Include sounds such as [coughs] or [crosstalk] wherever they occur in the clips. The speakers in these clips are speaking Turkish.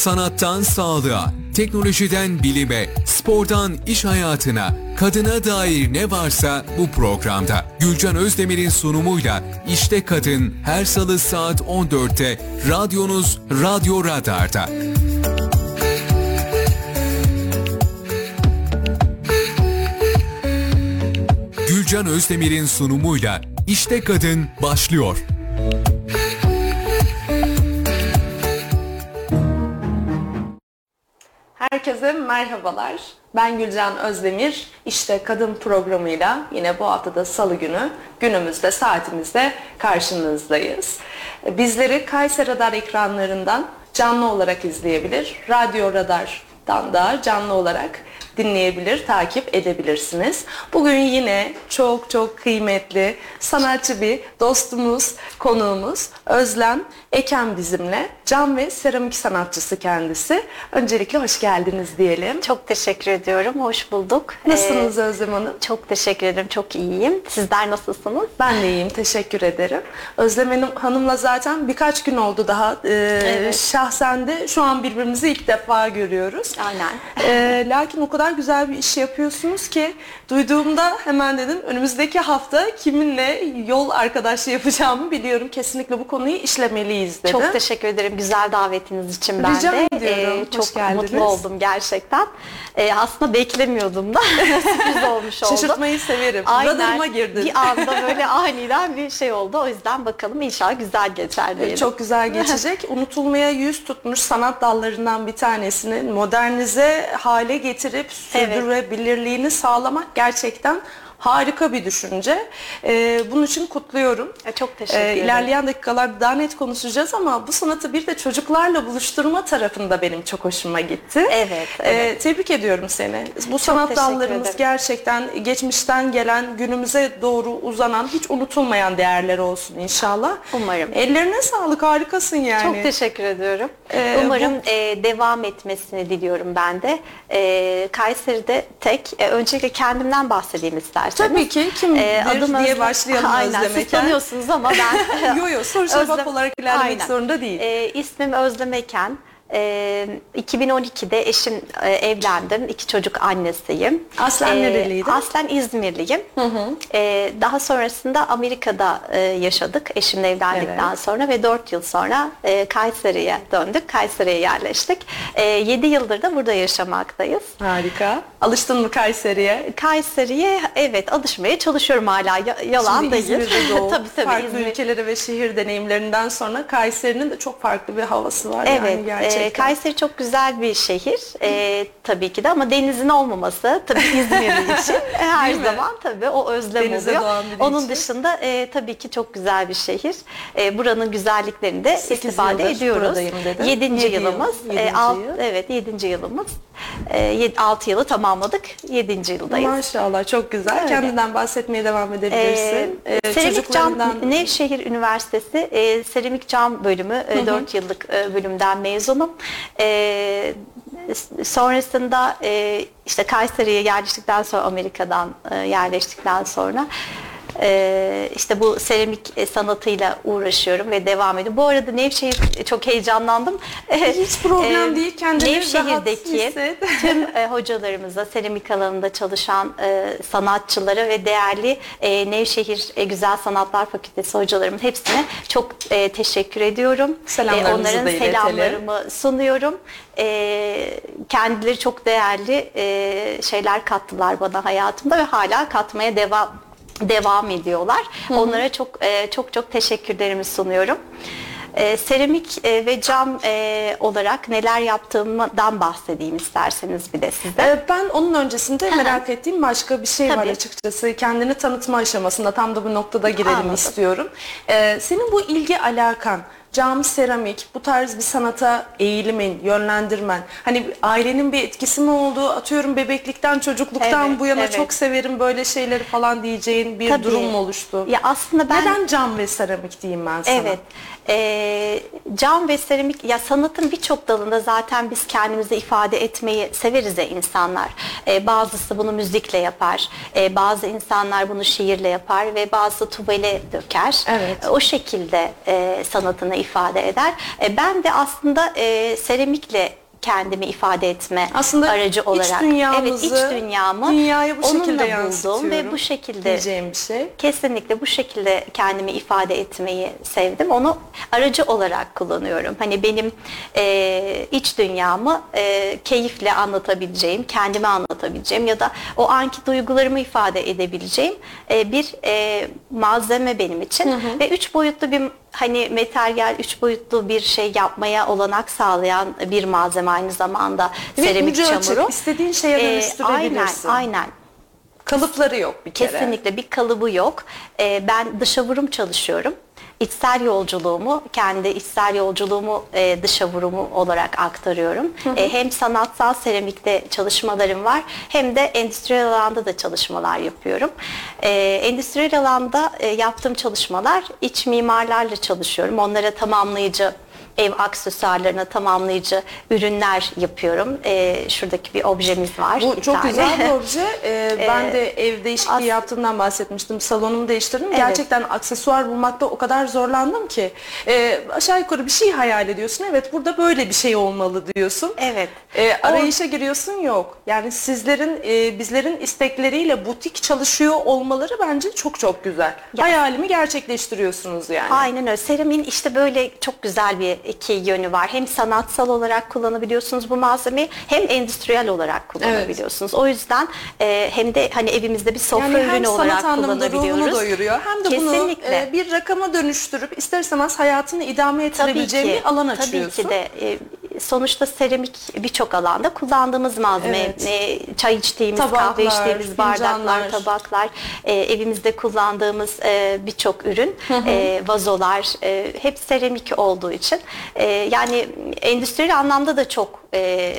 Sanattan sağlığa, teknolojiden bilime, spordan iş hayatına, kadına dair ne varsa bu programda. Gülcan Özdemir'in sunumuyla İşte Kadın her salı saat 14'te radyonuz Radyo Radar'da. Gülcan Özdemir'in sunumuyla İşte Kadın başlıyor. Herkese merhabalar. Ben Gülcan Özdemir. İşte Kadın programıyla yine bu haftada salı günü günümüzde saatimizde karşınızdayız. Bizleri Kayser Radar ekranlarından canlı olarak izleyebilir. Radyo Radar'dan da canlı olarak dinleyebilir, takip edebilirsiniz. Bugün yine çok çok kıymetli sanatçı bir dostumuz, konuğumuz Özlem Eken bizimle. Cam ve seramik sanatçısı kendisi. Öncelikle hoş geldiniz diyelim. Çok teşekkür ediyorum. Hoş bulduk. Nasılsınız ee, Özlem Hanım? Çok teşekkür ederim. Çok iyiyim. Sizler nasılsınız? Ben de iyiyim. Teşekkür ederim. Özlem Hanım'la zaten birkaç gün oldu daha. Ee, evet. Şahsen de şu an birbirimizi ilk defa görüyoruz. Aynen. Ee, lakin o kadar güzel bir iş yapıyorsunuz ki duyduğumda hemen dedim önümüzdeki hafta kiminle yol arkadaşlığı yapacağımı biliyorum. Kesinlikle bu konuyu işlemeliyiz dedim. Çok teşekkür ederim güzel davetiniz için ben Rica de. ediyorum. Ee, çok mutlu oldum gerçekten. Ee, aslında beklemiyordum da. [laughs] Sürpriz olmuş oldu. Şaşırtmayı severim. Aynen. Radarıma girdin. Bir anda [laughs] böyle aniden bir şey oldu. O yüzden bakalım inşallah güzel geçer diyelim. Çok güzel [laughs] geçecek. Unutulmaya yüz tutmuş sanat dallarından bir tanesini modernize hale getirip sürdürülebilirliğini evet. sağlamak gerçekten harika bir düşünce. Ee, bunun için kutluyorum. E, çok teşekkür ederim. Ee, ilerleyen dakikalarda daha net konuşacağız ama bu sanatı bir de çocuklarla buluşturma tarafında benim çok hoşuma gitti. Evet. evet. Ee, tebrik ediyorum seni. Bu çok sanat dallarımız gerçekten geçmişten gelen günümüze doğru uzanan hiç unutulmayan değerler olsun inşallah. Umarım. Ellerine sağlık harikasın yani. Çok teşekkür ediyorum. Ee, Umarım bu... e, devam etmesini diliyorum ben de. E, Kayseri'de tek e, öncelikle kendimden bahsedeyim isterseniz. Tabii ki kimdir e, adım diye başlayalım [laughs] Aynen, Özlem siz tanıyorsunuz ama ben... [laughs] yo yo soru cevap olarak ilerlemek Aynen. zorunda değil. E, ismim Özlem Eken. E, 2012'de eşim e, evlendim. İki çocuk annesiyim. Aslen e, nereliydin? Aslen İzmirliyim. Hı hı. E, daha sonrasında Amerika'da e, yaşadık eşimle evlendikten evet. sonra ve 4 yıl sonra e, Kayseri'ye döndük. Kayseri'ye yerleştik. E, 7 yıldır da burada yaşamaktayız. Harika. Alıştın mı Kayseri'ye? Kayseri'ye evet alışmaya çalışıyorum hala. Yalan Şimdi değil. İzmir'de [laughs] doğup tabii, tabii, farklı İzmir. ülkeleri ve şehir deneyimlerinden sonra Kayseri'nin de çok farklı bir havası var. Evet. Yani gerçekten. E, Kayseri çok güzel bir şehir e, tabii ki de ama denizin olmaması tabii İzmir'in [laughs] için her zaman tabii o özlem Denize oluyor. Onun için. dışında e, tabii ki çok güzel bir şehir. E, buranın güzelliklerini de istifade ediyoruz. Yedinci Yedi yıl, yılımız. yedinci E, alt, yıl. evet yedinci yılımız. E, 6 yılı tamamladık. Yedinci yıldayız. Maşallah çok güzel. Öyle. Kendinden bahsetmeye devam edebilirsin. Ee, Ee, Seramik Cam çocuklarından- Nevşehir Üniversitesi e, Seramik Cam bölümü e, 4 yıllık e, bölümden mezunum. E, sonrasında e, işte Kayseri'ye yerleştikten sonra Amerika'dan e, yerleştikten sonra e, işte bu seramik e, sanatıyla uğraşıyorum ve devam ediyorum. Bu arada Nevşehir çok heyecanlandım. [laughs] Hiç problem E, değil. Kendini Nevşehir'deki tüm [laughs] e, hocalarımıza, seramik alanında çalışan e, sanatçılara ve değerli e, Nevşehir e, Güzel Sanatlar Fakültesi hocalarımın hepsine çok e, teşekkür ediyorum. Selamlarımızı onların selamlarımı sunuyorum. E, kendileri çok değerli e, şeyler kattılar bana hayatımda ve hala katmaya devam devam ediyorlar. Onlara çok e, çok çok teşekkürlerimi sunuyorum. E, seramik e, ve cam e, olarak neler yaptığımdan bahsedeyim isterseniz bir de size. Ee, Ben onun öncesinde merak ettiğim başka bir şey var Tabii. açıkçası. Kendini tanıtma aşamasında tam da bu noktada girelim Anladım. istiyorum. Ee, senin bu ilgi alakan, cam, seramik, bu tarz bir sanata eğilimin, yönlendirmen, hani ailenin bir etkisi mi oldu? Atıyorum bebeklikten, çocukluktan Evet, bu yana evet. çok severim böyle şeyleri falan diyeceğin bir Tabii. durum mu oluştu? Ya aslında ben Neden cam ve seramik diyeyim ben sana? Evet. Ee, cam ve seramik ya sanatın birçok dalında zaten biz kendimizi ifade etmeyi severiz ya insanlar. Ee, bazısı bunu müzikle yapar. Ee, bazı insanlar bunu şiirle yapar ve bazı tuvale döker. Evet. O şekilde e, sanatını ifade eder. E, ben de aslında e, seramikle kendimi ifade etme Aslında aracı iç olarak dünyamızı, evet iç dünyamı dünyaya bu şekilde buldum ve bu şekilde diyeceğim bir şey. Kesinlikle bu şekilde kendimi ifade etmeyi sevdim. Onu aracı olarak kullanıyorum. Hani benim e, iç dünyamı e, keyifle anlatabileceğim, kendime anlatabileceğim ya da o anki duygularımı ifade edebileceğim e, bir e, malzeme benim için. Ve üç boyutlu bir hani materyal, üç boyutlu bir şey yapmaya olanak sağlayan bir malzeme aynı zamanda Ve seramik ucu açık, çamuru. istediğin şeye E, dönüştürebilirsin. aynen, aynen. Kalıpları yok bir kere. Kesinlikle bir kalıbı yok. Ee, ben dışa vurum çalışıyorum. İçsel yolculuğumu, kendi içsel yolculuğumu e, dışa vurumu olarak aktarıyorum. E, hem sanatsal seramikte çalışmalarım var hem de endüstriyel alanda da çalışmalar yapıyorum. E, endüstriyel alanda e, yaptığım çalışmalar iç mimarlarla çalışıyorum. Onlara tamamlayıcı ev aksesuarlarına tamamlayıcı ürünler yapıyorum. E, şuradaki bir objemiz var. Bu çok tane. güzel bir [laughs] obje. Ee, ben de ev değişikliği yaptığımdan bahsetmiştim. Salonumu değiştirdim. Evet. Gerçekten aksesuar bulmakta o kadar zorlandım ki. Ee, aşağı yukarı bir şey hayal ediyorsun. Evet burada böyle bir şey olmalı diyorsun. Evet. Ee, arayışa giriyorsun yok. Yani sizlerin e, bizlerin istekleriyle butik çalışıyor olmaları bence çok çok güzel. Hayalimi gerçekleştiriyorsunuz yani. Aynen öyle. Seramin işte böyle çok güzel bir iki yönü var. Hem sanatsal olarak kullanabiliyorsunuz bu malzemeyi hem endüstriyel olarak kullanabiliyorsunuz. O yüzden e, hem de hani evimizde bir sofra Yani hem ürünü olarak sanat anlamında ruhunu kullanabiliyoruz. doyuruyor hem de Kesinlikle. bunu e, bir rakama dönüştürüp ister istemez hayatını idame Tabii ettirebileceğin ki, bir alan tabii açıyorsun. ki de e, sonuçta seramik birçok alanda kullandığımız malzeme. Evet. E, çay içtiğimiz, Tabaklar, kahve içtiğimiz bardaklar, fincanlar. tabaklar, e, evimizde kullandığımız e, birçok ürün, e, vazolar e, hep seramik olduğu için e, yani endüstriyel anlamda da çok e,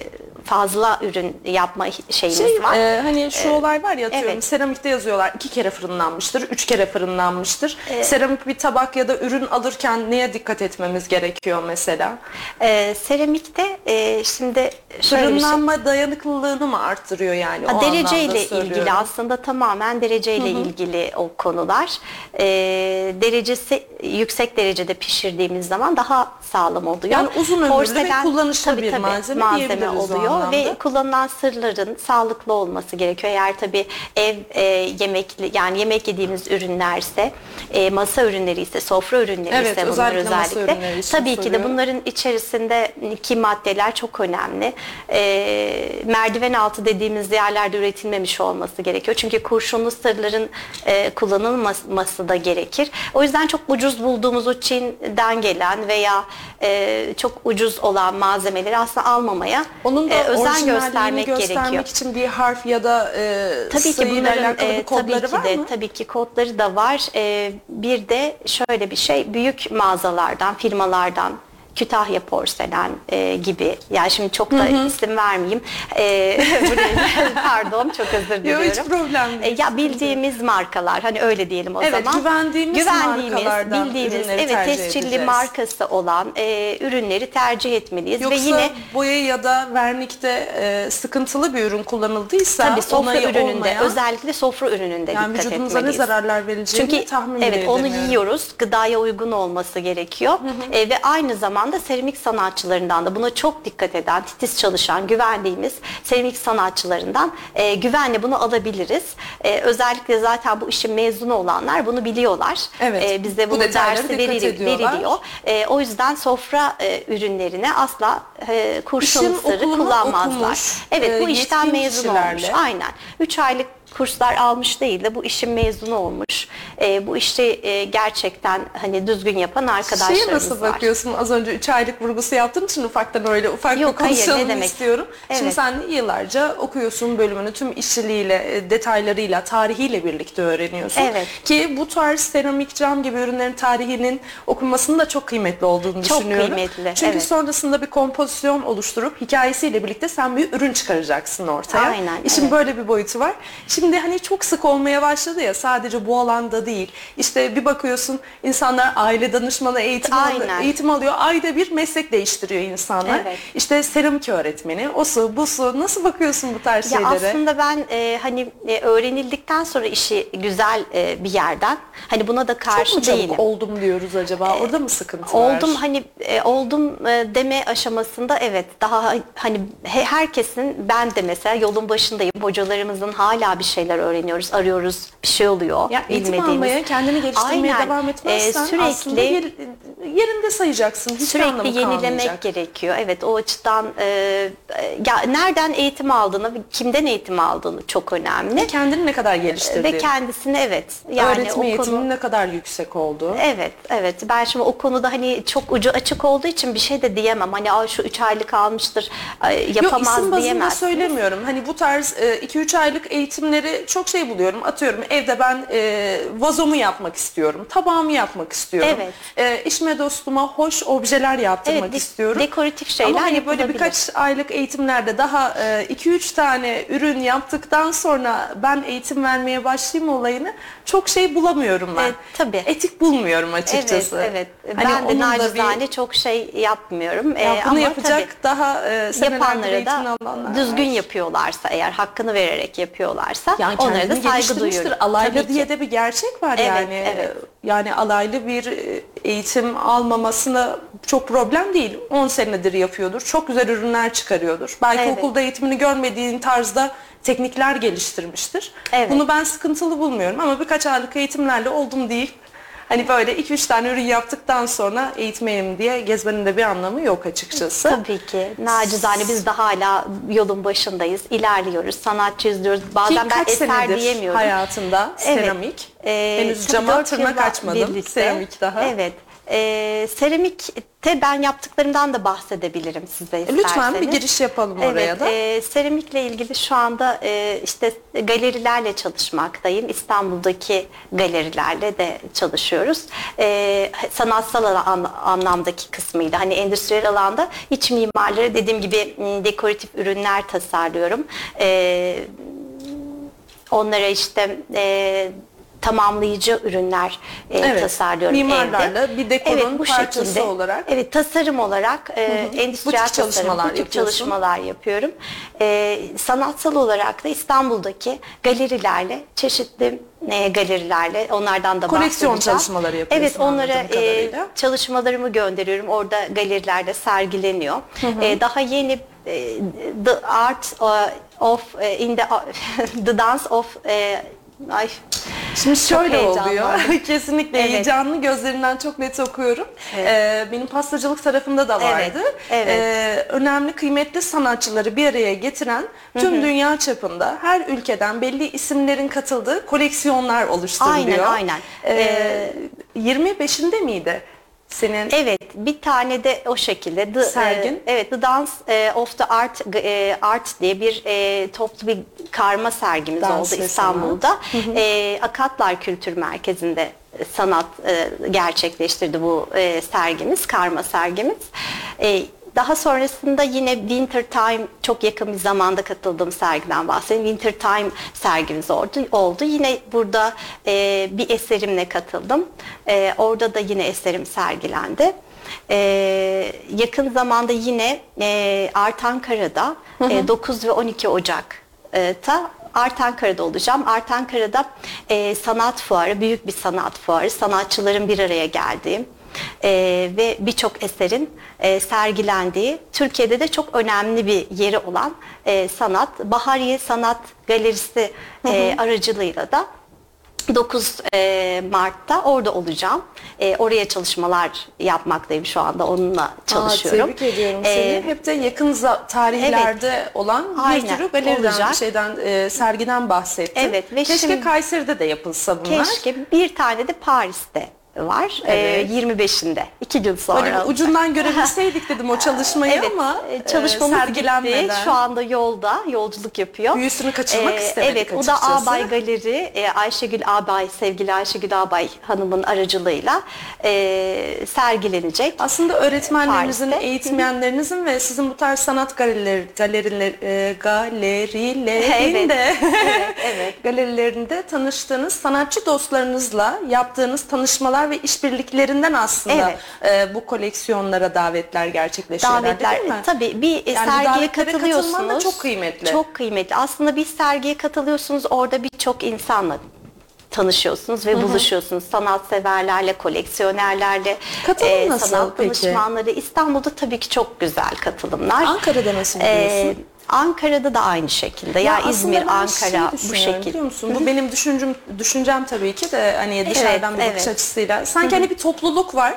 fazla ürün yapma şeyimiz Şey, var. e, hani şu olay var ya atıyorum evet. seramikte yazıyorlar iki kere fırınlanmıştır, üç kere fırınlanmıştır. Seramik bir tabak ya da ürün alırken neye dikkat etmemiz gerekiyor mesela? E, seramikte e, şimdi şey. Fırınlanma dayanıklılığını mı arttırıyor yani? Ha, o dereceyle ilgili aslında tamamen dereceyle ilgili o konular. Ee, derecesi yüksek derecede pişirdiğimiz zaman daha sağlam oluyor. Yani uzun ömürlü ve kullanışlı tabii, bir tabii, malzeme o oluyor anlamda. ve kullanılan sırların sağlıklı olması gerekiyor. Eğer tabii ev e, yemekli yani yemek yediğimiz ürünlerse, e, masa ürünleri ise, sofra ürünleri Evet, ise bunlar özellikle özellikle. Tabii ki de bunların içerisindeki maddeler çok önemli. E, merdiven altı dediğimiz yerlerde üretilmemiş olması gerekiyor. Çünkü kurşunlu sırların e, kullanılması da gerekir. O yüzden çok ucuz bulduğumuz o Çin'den gelen veya e, çok ucuz olan malzemeleri aslında almamaya Onun da e, özen göstermek göstermek gerekiyor. için bir harf ya da e, Tabii ki bunların alakalı e, bir kodları tabii ki var de mı? tabii ki kodları da var. E, bir de şöyle bir şey büyük mağazalardan, firmalardan Kütahya Porselen e, gibi. Yani şimdi çok da isim vermeyeyim. E, [laughs] buraya- [laughs] pardon çok özür diliyorum. hiç problem değil. E, ya bildiğimiz markalar hani öyle diyelim o Evet, zaman. güvendiğimiz markalardan bildiğimiz evet tercih tescilli edeceğiz. markası olan e, ürünleri tercih etmeliyiz Yoksa ve yine boya ya da vernikte e, sıkıntılı bir ürün kullanıldıysa Tabii sofra ürününde olmayan, özellikle sofra ürününde yani dikkat vücudumuza ne etmeliyiz. zararlar vereceğini Çünkü tahmin evet bile onu edemiyorum. yiyoruz. Gıdaya uygun olması gerekiyor. E, ve aynı zamanda seramik sanatçılarından da buna çok dikkat eden, titiz çalışan, güvendiğimiz seramik sanatçılarından e, güvenle bunu alabiliriz. E, özellikle zaten bu işin mezunu olanlar bunu biliyorlar. Evet, E, bize bu bunu dersi verili- veriliyor. E, o yüzden sofra e, ürünlerine asla e, kurşun sırrı kullanmazlar. okumuş, evet bu e, işten yetkin mezun kişilerle. olmuş. Aynen. 3 aylık kurslar almış değil de bu işin mezunu olmuş. E, bu işi e, gerçekten hani düzgün yapan arkadaşlarımız Şeye nasıl var. bakıyorsun? Az önce 3 aylık vurgusu yaptığın için ufaktan öyle ufak Yok, bir hayır, ne konuşalım demek? istiyorum. Şimdi Evet. sen yıllarca okuyorsun bölümünü tüm işçiliğiyle, e, detaylarıyla, tarihiyle birlikte öğreniyorsun. Evet. Ki bu tarz seramik, cam gibi ürünlerin tarihinin okunmasının da çok kıymetli olduğunu Çok düşünüyorum. kıymetli, Çünkü evet. sonrasında bir kompozisyon oluşturup hikayesiyle birlikte sen bir ürün çıkaracaksın ortaya. Aynen, İşin evet. böyle bir boyutu var. Şimdi hani çok sık olmaya başladı ya sadece bu alanda değil. İşte bir bakıyorsun insanlar aile danışmanı eğitim, alıyor, Aynen. eğitim alıyor. Ayda bir meslek değiştiriyor insanlar. Evet. İşte seramik öğretmeni, o su, bu su. Nasıl bakıyorsun bu tarz Ya şeylere? aslında ben e, hani e, öğrenildikten sonra işi güzel e, bir yerden hani buna da karşı Çok mu değilim. oldum diyoruz acaba? Orada mı sıkıntı var? Oldum hani e, oldum e, deme aşamasında evet daha hani he- herkesin ben de mesela yolun başındayım. Hocalarımızın hala bir şeyler öğreniyoruz, arıyoruz. Bir şey oluyor. Ya eğitim bilmediğimiz. almaya, kendini geliştirmeye Aynen. devam etmezsen E, sürekli aslında yer- yerinde sayacaksın. Hiç sürekli yenilemek kalmayacak. gerekiyor. Evet o açıdan e, e, ya nereden eğitim aldığını, kimden eğitim aldığını çok önemli. Kendini ne kadar geliştirdin? Ve kendisini evet yani Öğretme o konu ne kadar yüksek oldu? Evet, evet. Ben şimdi o konuda hani çok ucu açık olduğu için bir şey de diyemem. Hani Aa, şu üç aylık almıştır, ay, Yok yapamaz isim bazında diyemezsiniz. söylemiyorum. Hani bu tarz 2-3 aylık eğitimleri çok şey buluyorum. Atıyorum evde ben e, vazomu yapmak istiyorum. Tabağımı yapmak istiyorum. Evet. E, işime dostuma hoş objeler yaptırmak Evet, de- istiyorum. dekoratif şeyler Ama hani böyle birkaç aylık eğitimlerde daha 2-3 tane ürün yaptıktan sonra ben eğitim vermeye başlayayım olayını çok şey bulamıyorum ben. E, tabii. Etik bulmuyorum açıkçası. Evet, evet. Hani ben de da bir- nacizane çok şey yapmıyorum. Ya Ee, bunu ama yapacak tabii daha e, senelerdir eğitim da alanlar düzgün var. yapıyorlarsa eğer hakkını vererek yapıyorlarsa Yani onlara da saygı duyuyorum. Alaylı Tabii diye ki. de bir gerçek var Evet, yani. evet. Yani alaylı bir e, eğitim almamasına çok problem değil. 10 senedir yapıyordur. Çok güzel ürünler çıkarıyordur. Belki Evet. okulda eğitimini görmediğin tarzda teknikler geliştirmiştir. Evet. Bunu ben sıkıntılı bulmuyorum ama birkaç aylık eğitimlerle oldum değil. Hani böyle 2-3 tane ürün yaptıktan sonra eğitmeyim diye gezmenin de bir anlamı yok açıkçası. Tabii ki. Nacizane biz de hala yolun başındayız. ilerliyoruz. Sanatçıyız diyoruz. Bazen Ki ben kaç eser senedir diyemiyorum. hayatında Evet. seramik. Ee, Henüz tabii cama dört tırnak açmadım. birlikte. Seramik daha. Evet. Ee, seramikte ben yaptıklarımdan da bahsedebilirim size isterseniz. E, Lütfen bir giriş yapalım oraya evet, da. E, seramikle ilgili şu anda e, işte galerilerle çalışmaktayım. İstanbul'daki galerilerle de çalışıyoruz. E, sanatsal an- anlamdaki kısmıyla hani endüstriyel alanda iç mimarları dediğim gibi dekoratif ürünler tasarlıyorum. E, onlara işte e, tamamlayıcı ürünler e, Evet, tasarlıyorum mimarlarla evde. bir dekorun evet, bu parçası şekilde, olarak. Evet tasarım olarak e, endüstriyel Butik tasarım, çalışmalar butik çalışmalar yapıyorum. E, sanatsal olarak da İstanbul'daki galerilerle çeşitli e, galerilerle onlardan da Koleksiyon çalışmaları yapıyorsun Evet onlara e, çalışmalarımı gönderiyorum. Orada galerilerde sergileniyor. E, daha yeni e, The Art uh, of e, in the [laughs] the Dance of e, ay Şimdi şöyle oluyor. [laughs] Kesinlikle Evet. heyecanlı gözlerinden çok net okuyorum. Evet. Ee, benim pastacılık tarafında da Evet, vardı. evet. Ee, önemli kıymetli sanatçıları bir araya getiren tüm dünya çapında her ülkeden belli isimlerin katıldığı koleksiyonlar oluşturuluyor. Aynen, aynen. Ee, 25'inde miydi senin? Evet, bir tane de o şekilde. The, Sergin. e, evet, The Dance e, of the Art e, Art diye bir e, toplu bir karma sergimiz Dans oldu ve İstanbul'da. E, Akatlar Kültür Merkezi'nde sanat e, gerçekleştirdi bu e, sergimiz, karma sergimiz. E, daha sonrasında yine Winter Time çok yakın bir zamanda katıldığım sergiden bahsedeyim. Winter Time sergimiz oldu. oldu. Yine burada e, bir eserimle katıldım. E, orada da yine eserim sergilendi. E, yakın zamanda yine e, Art Ankara'da e, 9 ve 12 Ocak'ta Art Ankara'da olacağım. Art Ankara'da e, sanat fuarı, büyük bir sanat fuarı, sanatçıların bir araya geldiği e, ve birçok eserin e, sergilendiği, Türkiye'de de çok önemli bir yeri olan e, sanat, Bahariye Sanat Galerisi e, aracılığıyla da 9 e, Mart'ta orada olacağım. E, oraya çalışmalar yapmaktayım şu anda. Onunla çalışıyorum. Aa, tebrik ediyorum E, seni. Hep de yakın tarihlerde olan bir Aynen, sürü galeriden, olacak. bir şeyden, e, sergiden bahsettin. Evet, ve Keşke şimdi- Kayseri'de de yapılsa bunlar. Keşke bir tane de Paris'te var. Evet. Ee, 25'inde. iki gün sonra. Böyle ucundan görebilseydik dedim o çalışmayı Evet, ama e, e, çalışmamız gitti. sergilenmeden. Şu anda yolda, yolculuk yapıyor. Büyüsünü kaçırmak istemedik Evet, o da açıkçası. Ağabey Galeri, e, Ayşegül Ağabey, sevgili Ayşegül Ağabey hanımın aracılığıyla e, sergilenecek. Aslında öğretmenlerinizin, Paris'te. eğitmenlerinizin ve sizin bu tarz sanat galerileri, galeriler, e, galerilerinde, Evet, evet. [laughs] galerilerinde tanıştığınız sanatçı dostlarınızla yaptığınız tanışmalar ve işbirliklerinden aslında e, bu koleksiyonlara davetler gerçekleşiyor davetler değil mi? tabii bir Yani bu sergiye katılman da katılıyorsunuz. çok kıymetli. Çok kıymetli. Aslında bir sergiye katılıyorsunuz. Orada birçok insanla tanışıyorsunuz ve buluşuyorsunuz. Sanatseverlerle, koleksiyonerlerle, Katılım nasıl sanat peki? danışmanları. İstanbul'da tabii ki çok güzel katılımlar. Ankara'da nasıl buluyorsun? Ankara'da da aynı şekilde. Ya, aslında İzmir, Ankara bu şekilde. Biliyor musun? Bu benim düşüncem, düşüncem tabii ki de hani dışarıdan bir bakış evet. açısıyla. Sanki hani bir topluluk var.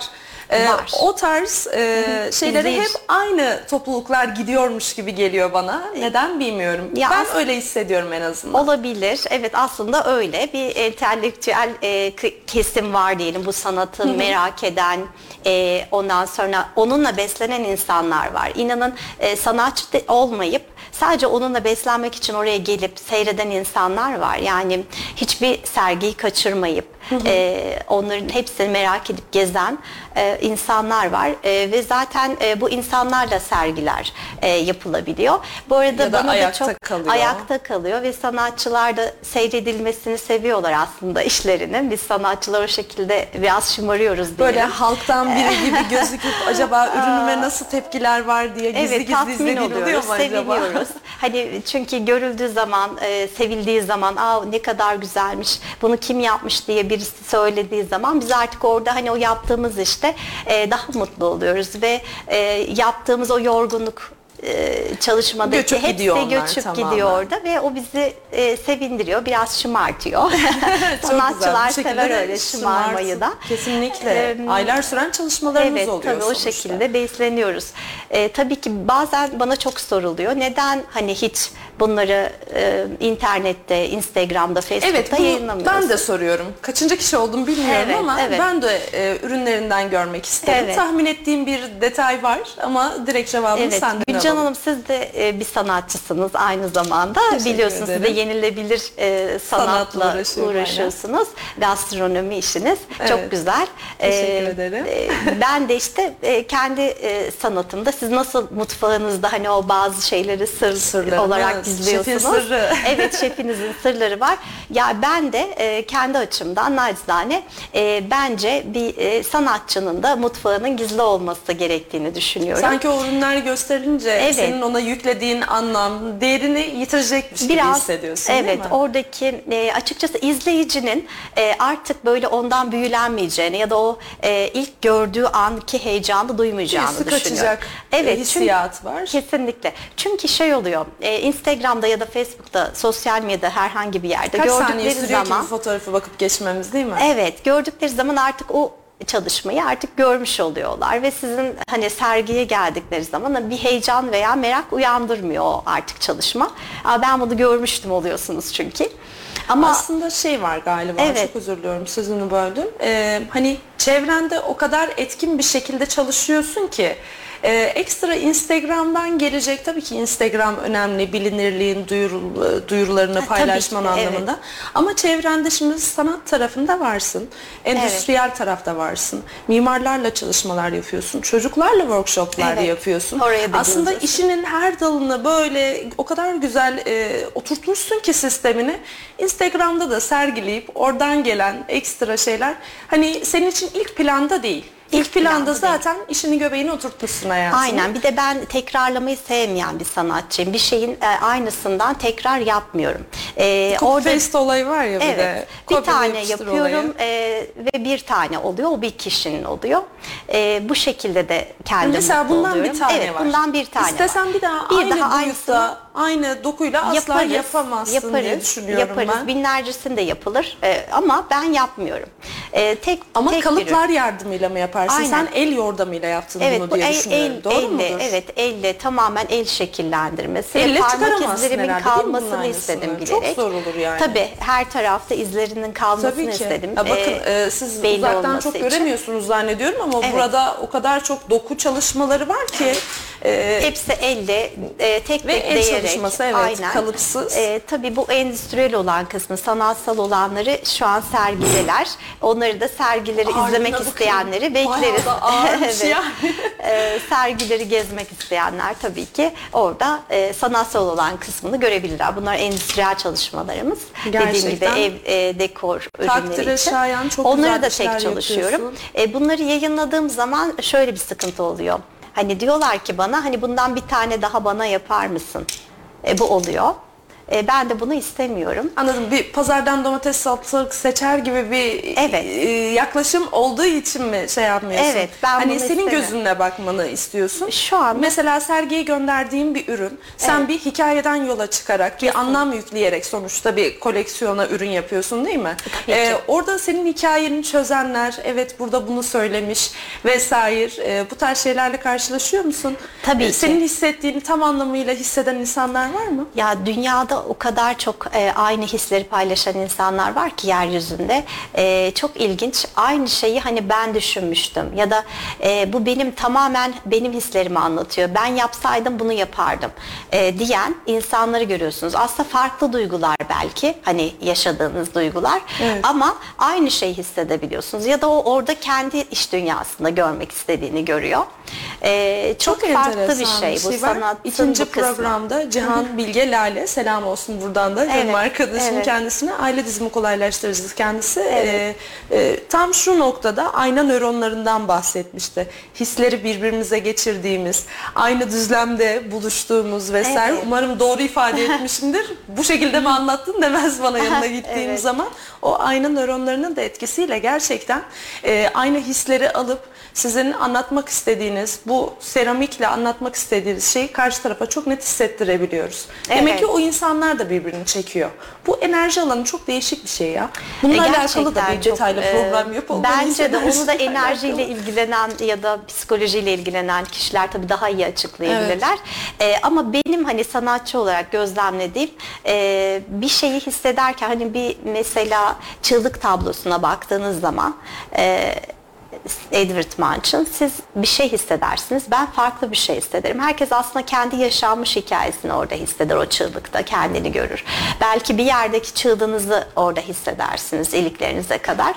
Ee, Var. o tarz e, şeylere hep aynı topluluklar gidiyormuş gibi geliyor bana. Neden bilmiyorum. Ya ben öyle hissediyorum en azından. Olabilir. Evet aslında öyle. Bir entelektüel e, kesim var diyelim. Bu sanatı merak eden, e, ondan sonra onunla beslenen insanlar var. İnanın e, sanatçı de olmayıp sadece onunla beslenmek için oraya gelip seyreden insanlar var. Yani hiçbir sergiyi kaçırmayıp e, onların hepsini merak edip gezen e, insanlar var. E, ve zaten e, bu insanlarla sergiler e, yapılabiliyor. Bu arada Ya da bana ayakta da çok kalıyor. ayakta kalıyor ve sanatçılar da seyredilmesini seviyorlar aslında işlerinin. Biz sanatçılar o şekilde biraz şımarıyoruz diyelim. Böyle halktan biri [laughs] gibi gözüküp acaba ürünüme nasıl tepkiler var diye gizli evet, gizli izlediğin oluyor oluyoruz, mu acaba? hani çünkü görüldüğü zaman, e, sevildiği zaman, aa ne kadar güzelmiş, bunu kim yapmış diye birisi söylediği zaman biz artık orada hani o yaptığımız işte e, daha mutlu oluyoruz ve e, yaptığımız o yorgunluk e, çalışmadaki Göçüp hepsi gidiyor onlar göçüp tamamen. gidiyor orada ve o bizi e, sevindiriyor, biraz şımartıyor. [laughs] [laughs] Sanatçılar sever öyle şımarmayı da. Kesinlikle. Ee, Aylar süren çalışmalarımız Evet oluyor tabii o sonuçta. şekilde besleniyoruz. Ee, tabii ki bazen bana çok soruluyor. Neden hani hiç bunları e, internette, Instagram'da, Facebook'ta Evet yayınlamıyoruz? ben de soruyorum. Kaçıncı kişi oldum bilmiyorum Evet, ama evet. ben de e, ürünlerinden görmek isterim. Evet. Tahmin ettiğim bir detay var ama direkt cevabını Evet, senden alalım. Hanım siz de e, bir sanatçısınız aynı zamanda. Teşekkür Biliyorsunuz siz de ederim. yenilebilir e, Sanatla uğraşıyorsunuz. Gastronomi işiniz Evet. çok güzel. Teşekkür ederim. e, ben de işte e, kendi e, sanatımda siz nasıl mutfağınızda hani o bazı şeyleri sır Sırlarını, olarak gizliyorsunuz. şefin sırrı. [laughs] evet şefinizin sırları var. Ya ben de e, kendi açımdan nacizane e, bence bir e, sanatçının da mutfağının gizli olması gerektiğini düşünüyorum. Sanki o ürünler gösterilince Evet. senin ona yüklediğin anlam, değerini yitirecekmiş gibi biraz hissediyorsun evet değil mi? oradaki e, açıkçası izleyicinin e, artık böyle ondan büyülenmeyeceğini ya da o e, ilk gördüğü anki heyecanı duymayacağını Birisi düşünüyorum. kaçacak Evet, hissiyat var. Kesinlikle. Çünkü şey oluyor. e, Instagram'da ya da Facebook'ta, sosyal medyada herhangi bir yerde Kaç saniye gördükleri sürüyor ki bir fotoğrafı bakıp geçmemiz değil mi? Evet, gördükleri zaman artık o çalışmayı artık görmüş oluyorlar ve sizin hani sergiye geldikleri zaman bir heyecan veya merak uyandırmıyor artık çalışma. Aa, ben bunu görmüştüm oluyorsunuz çünkü. Ama Aslında şey var galiba, Evet. çok özür diliyorum sözünü böldüm. Ee, hani çevrende o kadar etkin bir şekilde çalışıyorsun ki e, ekstra Instagram'dan gelecek tabii ki Instagram önemli bilinirliğin duyurul- duyurularını tabii paylaşman ki, evet. anlamında. Ama çevrende şimdi sanat tarafında varsın, endüstriyel tarafta varsın, mimarlarla çalışmalar yapıyorsun, çocuklarla workshoplar Evet. yapıyorsun. Oraya da Aslında işinin her dalını böyle o kadar güzel e, oturtmuşsun ki sistemini Instagram'da da sergileyip oradan gelen ekstra şeyler hani senin için ilk planda değil. İlk, planda, zaten işini göbeğini oturtmuşsun hayatına. Aynen. Bir de ben tekrarlamayı sevmeyen bir sanatçıyım. Bir şeyin e, aynısından tekrar yapmıyorum. E, Copy paste olayı var ya bir Evet. de. Bir tane yapıştır yapıyorum olayı. e, ve bir tane oluyor. O bir kişinin oluyor. E, bu şekilde de kendim Mesela mutlu bundan oluyorum. bir tane evet, var. bundan bir tane İstesen var. bir daha aynı boyutta, aynı dokuyla asla yaparız, yapamazsın diye yaparız, düşünüyorum yaparız. ben. Binlercesinde yapılır E, ama ben yapmıyorum. E, tek Ama tek kalıplar ürün. yardımıyla mı yaparsın? Aynen. Sen el yordamıyla yaptın Evet bunu bu diye el, düşünüyorum. el, Doğru elle, mudur? evet elle tamamen el şekillendirmesi. Elle Parmak izlerimin herhalde kalmasını istedim Çok bilerek. diyerek. zor olur yani. Tabii her tarafta izlerinin kalmasını Tabii ki. istedim. Ya bakın Ee, e, siz uzaktan çok için. göremiyorsunuz zannediyorum ama Evet. burada o kadar çok doku çalışmaları var ki [laughs] e, Hepsi elle e, tek Ve tek el değerek. çalışması, evet, kalıpsız. E, tabii bu endüstriyel olan kısmı, sanatsal olanları şu an sergideler. Onları da sergileri Ardına izlemek bakın. isteyenleri bekleriz. da ağırmış [laughs] yani. E, sergileri gezmek isteyenler tabii ki orada e, sanatsal olan kısmını görebilirler. Bunlar endüstriyel çalışmalarımız. Dediğim gibi Gerçekten. ev e, dekor Takdire ürünleri için. şayan çok Onları güzel da tek çalışıyorum. E, bunları yayınladığım zaman şöyle bir sıkıntı oluyor. Hani diyorlar ki bana hani bundan bir tane daha bana yapar mısın? E, bu oluyor. E, ben de bunu istemiyorum. Anladım. Bir pazardan domates salatalık seçer gibi bir Evet. e, yaklaşım olduğu için mi şey yapmıyorsun? Evet, ben Hani bunu senin istemiyorum. gözünle bakmanı istiyorsun. Şu anda- mesela sergiye gönderdiğin bir ürün, sen Evet. bir hikayeden yola çıkarak, bir anlam yükleyerek sonuçta bir koleksiyona ürün yapıyorsun değil mi? Tabii ki. orada senin hikayeni çözenler, evet burada bunu söylemiş vesaire e, bu tarz şeylerle karşılaşıyor musun? Tabii E, ki. Senin hissettiğini tam anlamıyla hisseden insanlar var mı? Ya dünyada o kadar çok e, aynı hisleri paylaşan insanlar var ki yeryüzünde. E, çok ilginç. Aynı şeyi hani ben düşünmüştüm ya da e, bu benim tamamen benim hislerimi anlatıyor. Ben yapsaydım bunu yapardım e, diyen insanları görüyorsunuz. Aslında farklı duygular belki hani yaşadığınız duygular Evet. ama aynı şeyi hissedebiliyorsunuz ya da o orada kendi iç dünyasında görmek istediğini görüyor. E, çok, farklı bir şey bu var. sanatın İkinci bu kısmı. programda Cihan [laughs] Bilge Lale selam olsun buradan da canım Evet, arkadaşım evet. kendisine aile dizimi kolaylaştırıcısı kendisi Ee, e, tam şu noktada ayna nöronlarından bahsetmişti. Hisleri birbirimize geçirdiğimiz, aynı düzlemde buluştuğumuz vesaire. Evet. Umarım doğru ifade [laughs] etmişimdir. Bu şekilde mi anlattın demez bana [laughs] yanına gittiğim Evet. zaman. O ayna nöronlarının da etkisiyle gerçekten e, aynı hisleri alıp sizin anlatmak istediğiniz, bu seramikle anlatmak istediğiniz şeyi karşı tarafa çok net hissettirebiliyoruz. Demek Evet. ki o insanlar da birbirini çekiyor. Bu enerji alanı çok değişik bir şey ya. Bununla E, alakalı da bir çok, detaylı e, program yapalım. Bence de onu da [laughs] Enerjiyle alakalı. ilgilenen ya da psikolojiyle ilgilenen kişiler tabii daha iyi açıklayabilirler. E, ama benim hani sanatçı olarak gözlemlediğim e, bir şeyi hissederken hani bir mesela çığlık tablosuna baktığınız zaman e, Edward Munch'ın siz bir şey hissedersiniz ben farklı bir şey hissederim. Herkes aslında kendi yaşanmış hikayesini orada hisseder o çığlıkta kendini görür. Belki bir yerdeki çığlığınızı orada hissedersiniz iliklerinize kadar.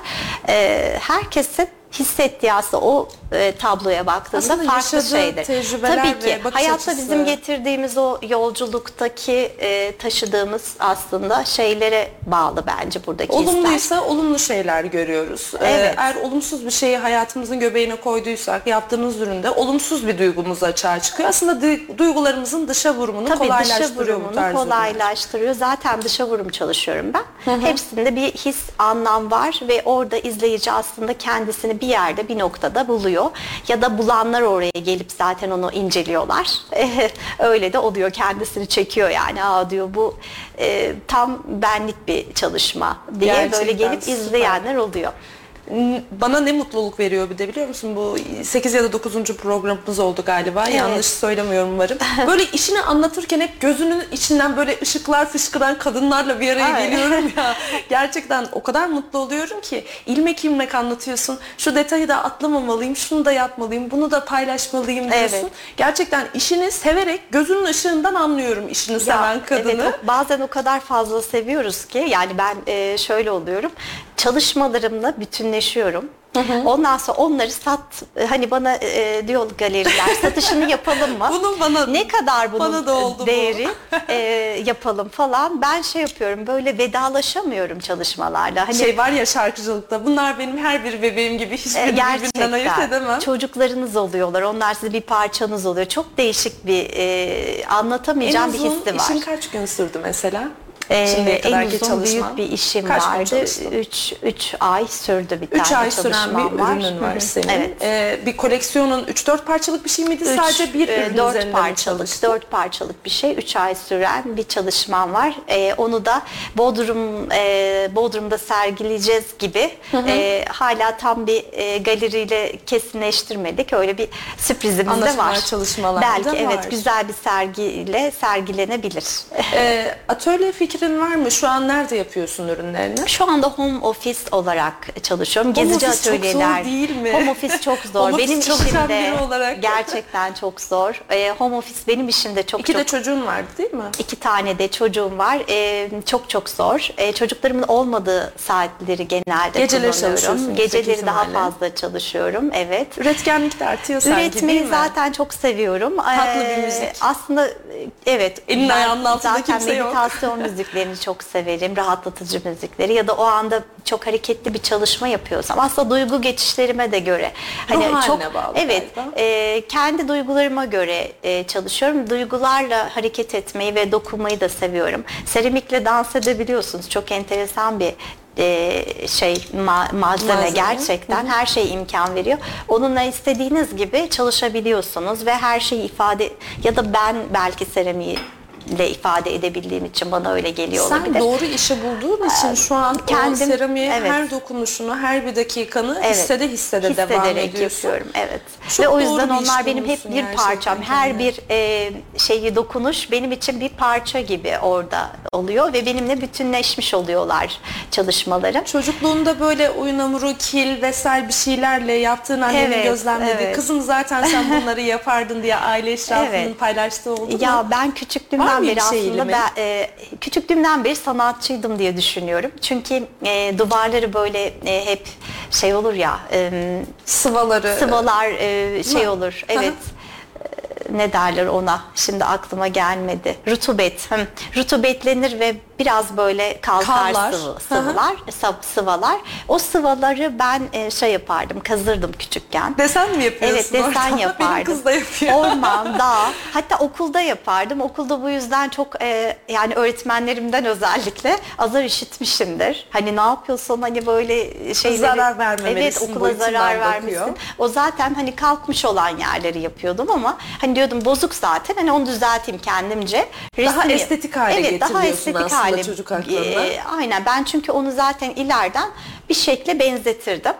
Ee, herkesin hissettiği aslında o e, tabloya baktığında Aslında farklı şeydir. Tabii ki hayatta açısı. bizim getirdiğimiz o yolculuktaki e, taşıdığımız aslında şeylere bağlı bence buradaki hisler. Olumluysa olumlu şeyler görüyoruz. Ee, Evet. eğer olumsuz bir şeyi hayatımızın göbeğine koyduysak yaptığımız üründe olumsuz bir duygumuz açığa çıkıyor. Aslında du- duygularımızın dışa vurumunu Tabii dışa kolaylaştırıyor bu vurumunu tarz ürünler. kolaylaştırıyor. Zaten dışa vurum çalışıyorum ben. Hepsinde bir his, anlam var ve orada izleyici aslında kendisini bir yerde bir noktada buluyor. Ya da bulanlar oraya gelip zaten onu inceliyorlar. [laughs] Öyle de oluyor. Kendisini çekiyor yani. Aa diyor bu e, tam benlik bir çalışma diye böyle Gerçekten gelip süper. izleyenler oluyor. Bana ne mutluluk veriyor bir de biliyor musun? Bu 8 ya da 9. programımız oldu galiba. Yanlış söylemiyorum umarım. Böyle işini anlatırken hep gözünün içinden böyle ışıklar fışkıran kadınlarla bir araya Ay. geliyorum ya. [laughs] Gerçekten o kadar mutlu oluyorum ki ilmek ilmek anlatıyorsun. Şu detayı da atlamamalıyım, şunu da yapmalıyım, bunu da paylaşmalıyım diyorsun. Evet. Gerçekten işini severek gözünün ışığından anlıyorum işini seven Ya, kadını. Evet, o- bazen o kadar fazla seviyoruz ki yani ben e, şöyle oluyorum. Çalışmalarımla bütünleşiyorum. Ondan sonra onları sat hani bana e, diyor galeriler satışını [laughs] yapalım mı? Bunu bana- ne kadar bunun bana da oldu bu. değeri [laughs] e, yapalım falan. Ben şey yapıyorum böyle vedalaşamıyorum çalışmalarla. Hani Şey var ya şarkıcılıkta bunlar benim her bir bebeğim gibi e, hiçbirini birbirinden ayırt edemem. çocuklarınız oluyorlar. Onlar sizin bir parçanız oluyor. Çok değişik bir e, anlatamayacağım bir uzun hissi var. işin kaç gün sürdü mesela? Ee, Şimdiye en uzun çalışman. büyük bir işim Kaç vardı. çalıştın? 3 3 ay sürdü bir 3 tane ay süren bir var. ürünün var hı. senin. Evet. Ee, bir koleksiyonun 3-4 parçalık bir şey miydi? Üç, Sadece bir e, ürün dört üzerinde mi parçalık, çalıştın? dört parçalık bir şey. Üç ay süren bir çalışmam var. E, onu da Bodrum e, Bodrum'da sergileyeceğiz gibi. E, hala tam bir e, galeriyle kesinleştirmedik. Öyle bir sürprizimiz de Anlaşmalar, var. çalışmalar Belki evet var. güzel bir sergiyle sergilenebilir. Ee, atölye fikri fikrin var mı? Şu an nerede yapıyorsun ürünlerini? Şu anda home office olarak çalışıyorum. Home Gezici office çok zor atölyeler. değil mi? Home office çok [laughs] zor. Home benim işimde olarak. gerçekten çok zor. Ee, home office benim işimde çok İki çok de çocuğun vardı değil mi? İki tane de çocuğum var. Ee, çok çok zor. Ee, çocuklarımın olmadığı saatleri genelde Geceleri yüksek Geceleri daha ihtimalle. fazla çalışıyorum. Evet. Üretkenlik de artıyor sanki Üretmeyi zaten çok seviyorum. Tatlı bir Ee, müzik. Aslında evet. Elin ayağının altında zaten kimse yok. meditasyon müziklerini çok severim. Rahatlatıcı müzikleri ya da o anda çok hareketli bir çalışma yapıyorsam aslında duygu geçişlerime de göre hani Ruh çok bağlı evet galiba. e, kendi duygularıma göre e, çalışıyorum. Duygularla hareket etmeyi ve dokunmayı da seviyorum. Seramikle dans edebiliyorsunuz. Çok enteresan bir e, şey ma- malzeme, Malzeme. gerçekten her şey imkan veriyor. Onunla istediğiniz gibi çalışabiliyorsunuz ve her şeyi ifade ya da ben belki seramiği ile ifade edebildiğim için bana öyle geliyor Sen olabilir. doğru işi bulduğun için şu an kendim- o seramiğe evet. her dokunuşunu, her bir dakikanı Evet. hissede hissede devam Hissederek ediyorsun. yapıyorum evet. Çok Ve o yüzden onlar benim hep bir parçam. Her bir e, şeyi dokunuş benim için bir parça gibi orada oluyor ve benimle bütünleşmiş oluyorlar çalışmalarım. Çocukluğunda böyle oyun hamuru, kil vesaire bir şeylerle yaptığın annenin Evet, gözlemlediği. evet. Kızım zaten sen bunları yapardın diye aile [laughs] eşrafının Evet. paylaştığı oldu mu? Ya ben Var küçüklüğümden beri şey aslında ben e, küçüklüğümden beri sanatçıydım diye düşünüyorum. Çünkü e, duvarları böyle e, hep şey olur ya e, Sıvaları. sıvalar e, şey olur. Evet. Ne derler ona? Şimdi aklıma gelmedi. Rutubet. Hı. Rutubetlenir ve biraz böyle kalkar Kallar. sıvı, sıvılar, sıv- sıvalar. O sıvaları ben e, şey yapardım, kazırdım küçükken. Desen mi yapıyorsun Evet desen orada? yapardım. [laughs] Benim kız da yapıyor. Orman, dağ. Hatta okulda yapardım. Okulda bu yüzden çok e, yani öğretmenlerimden özellikle azar işitmişimdir. Hani ne yapıyorsun hani böyle şeyleri. Zarar vermemelisin Evet okula zarar vermişsin. O zaten hani kalkmış olan yerleri yapıyordum ama hani diyordum bozuk zaten hani onu düzelteyim kendimce. Daha Resim- estetik hale evet, daha getiriyorsun estetik aslında hale. çocuk aklında. E, aynen ben çünkü onu zaten ileriden bir şekle benzetirdim.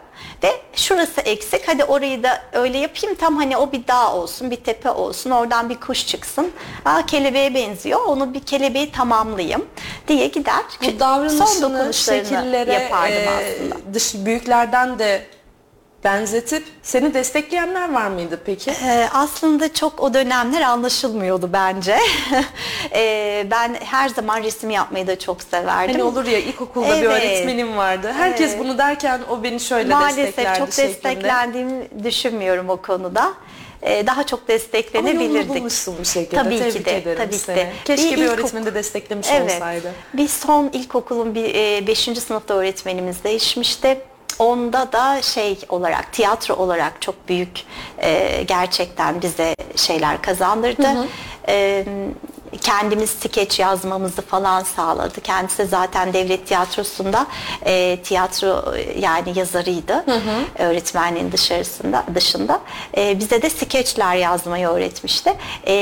Ve şurası eksik hadi orayı da öyle yapayım tam hani o bir dağ olsun bir tepe olsun oradan bir kuş çıksın. Aa kelebeğe benziyor onu bir kelebeği tamamlayayım diye gider. Bu Son davranışını dokunuşlarını şekillere yapardım e, aslında. dış büyüklerden de benzetip seni destekleyenler var mıydı peki? Ee, aslında çok o dönemler anlaşılmıyordu bence. [laughs] Ee, ben her zaman resim yapmayı da çok severdim. Hani olur ya ilkokulda bir Evet. öğretmenim vardı. Herkes Evet. bunu derken o beni şöyle Maalesef desteklerdi çok şeklinde. desteklendiğimi düşünmüyorum o konuda. Ee, daha çok Ama desteklenebilirdik. bulmuşsun bir şekilde. Tabii Tebrik ki de, ederim tabii ki seni. de. Keşke bir, Bir öğretmeni de desteklemiş Evet. olsaydı. Bir son ilkokulun bir 5. sınıfta öğretmenimiz değişmişti. Onda da şey olarak tiyatro olarak çok büyük e, gerçekten bize şeyler kazandırdı. E, kendimiz skeç yazmamızı falan sağladı. Kendisi zaten devlet tiyatrosunda e, tiyatro yani yazarıydı. Öğretmenliğin dışarısında dışında. E, bize de skeçler yazmayı öğretmişti. E,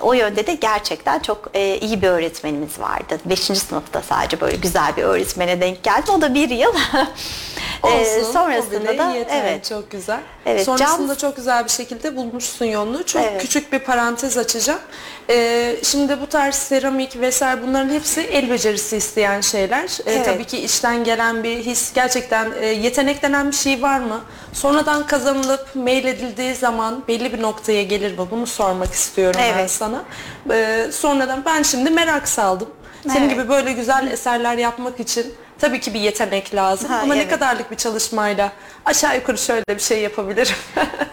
o yönde de gerçekten çok e, iyi bir öğretmenimiz vardı. Beşinci sınıfta sadece böyle güzel bir öğretmene denk geldim. O da bir yıl. [laughs] E, Olsun, o sonrasında da yeter, evet. çok güzel. Evet, Sonrasında Can- çok güzel bir şekilde bulmuşsun yolunu. Çok Evet. küçük bir parantez açacağım. Ee, şimdi bu tarz seramik vesaire bunların hepsi el becerisi isteyen şeyler. Ee, Evet. Tabii ki içten gelen bir his. Gerçekten e, yetenek denen bir şey var mı? Sonradan kazanılıp meyledildiği zaman belli bir noktaya gelir mi? Bunu sormak istiyorum ben Evet. Sana. Ee, sonradan ben şimdi merak saldım. Senin Evet. gibi böyle güzel eserler yapmak için tabii ki bir yetenek lazım. Ha, Ama ne evet. kadarlık bir çalışmayla aşağı yukarı şöyle bir şey yapabilirim.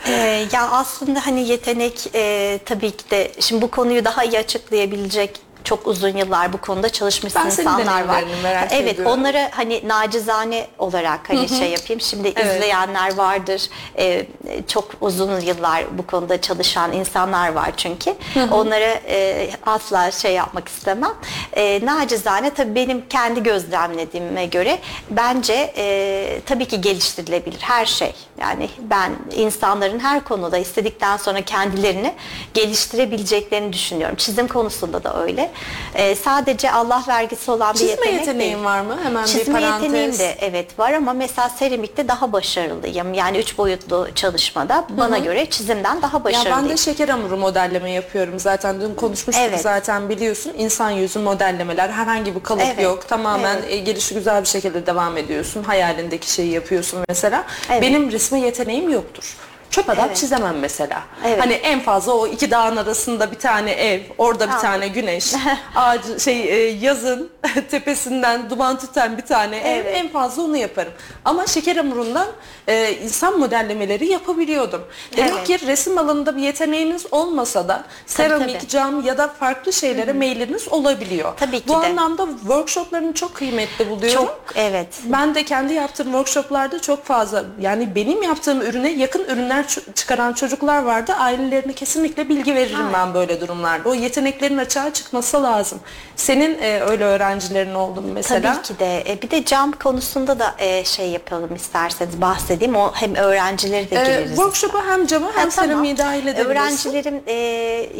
Ee, ya aslında hani yetenek e, tabii ki de şimdi bu konuyu daha iyi açıklayabilecek çok uzun yıllar bu konuda çalışmış Ben insanlar var. merak evet, ediyorum. onları hani nacizane olarak hani şey yapayım. Şimdi Evet. izleyenler vardır. Ee, çok uzun yıllar bu konuda çalışan insanlar var çünkü. Onlara e, asla şey yapmak istemem. E, nacizane tabii benim kendi gözlemlediğime göre bence e, tabii ki geliştirilebilir her şey. Yani ben insanların her konuda istedikten sonra kendilerini geliştirebileceklerini düşünüyorum. Çizim konusunda da öyle. Ee, sadece Allah vergisi olan bir Çizme yetenek yeteneğin değil. var mı? Hemen bir Çizme parantez. yeteneğim de evet var ama mesela seramikte daha başarılıyım. Yani üç boyutlu çalışmada bana göre çizimden daha Ya başarılıyım. ben de şeker hamuru modelleme yapıyorum zaten. Dün konuşmuştuk Evet. zaten biliyorsun. İnsan yüzü modellemeler. Herhangi bir kalıp Evet. yok. Tamamen Evet. e, gelişi güzel bir şekilde devam ediyorsun. Hayalindeki şeyi yapıyorsun mesela. Evet. Benim resme yeteneğim yoktur. Çöp adam Evet. çizemem mesela. Evet. Hani en fazla o iki dağın arasında bir tane ev, orada bir Anladım. tane güneş, [laughs] ağacı şey e, yazın [laughs] tepesinden duman tüten bir tane ev Evet. en fazla onu yaparım. Ama şeker hamurundan e, insan modellemeleri yapabiliyordum. Demek Evet. ki resim alanında bir yeteneğiniz olmasa da seramik, tabii. cam ya da farklı şeylere meyliniz olabiliyor. Tabii ki Bu de. anlamda workshoplarını çok kıymetli buluyorum. Çok evet. Ben de kendi yaptığım workshoplarda çok fazla yani benim yaptığım ürüne yakın ürünler ç- çıkaran çocuklar vardı. Ailelerine kesinlikle bilgi veririm ben böyle durumlarda. O yeteneklerin açığa çıkması lazım. Senin e, öyle öğrencilerin oldu mu mesela? Tabii ki de. E, bir de cam konusunda da e, şey yapalım isterseniz bahsedeyim. O hem öğrencileri de Ee, gireriz. workshop'a hem camı hem Ha, tamam. seramiği dahil edebilirsin. Öğrencilerim e,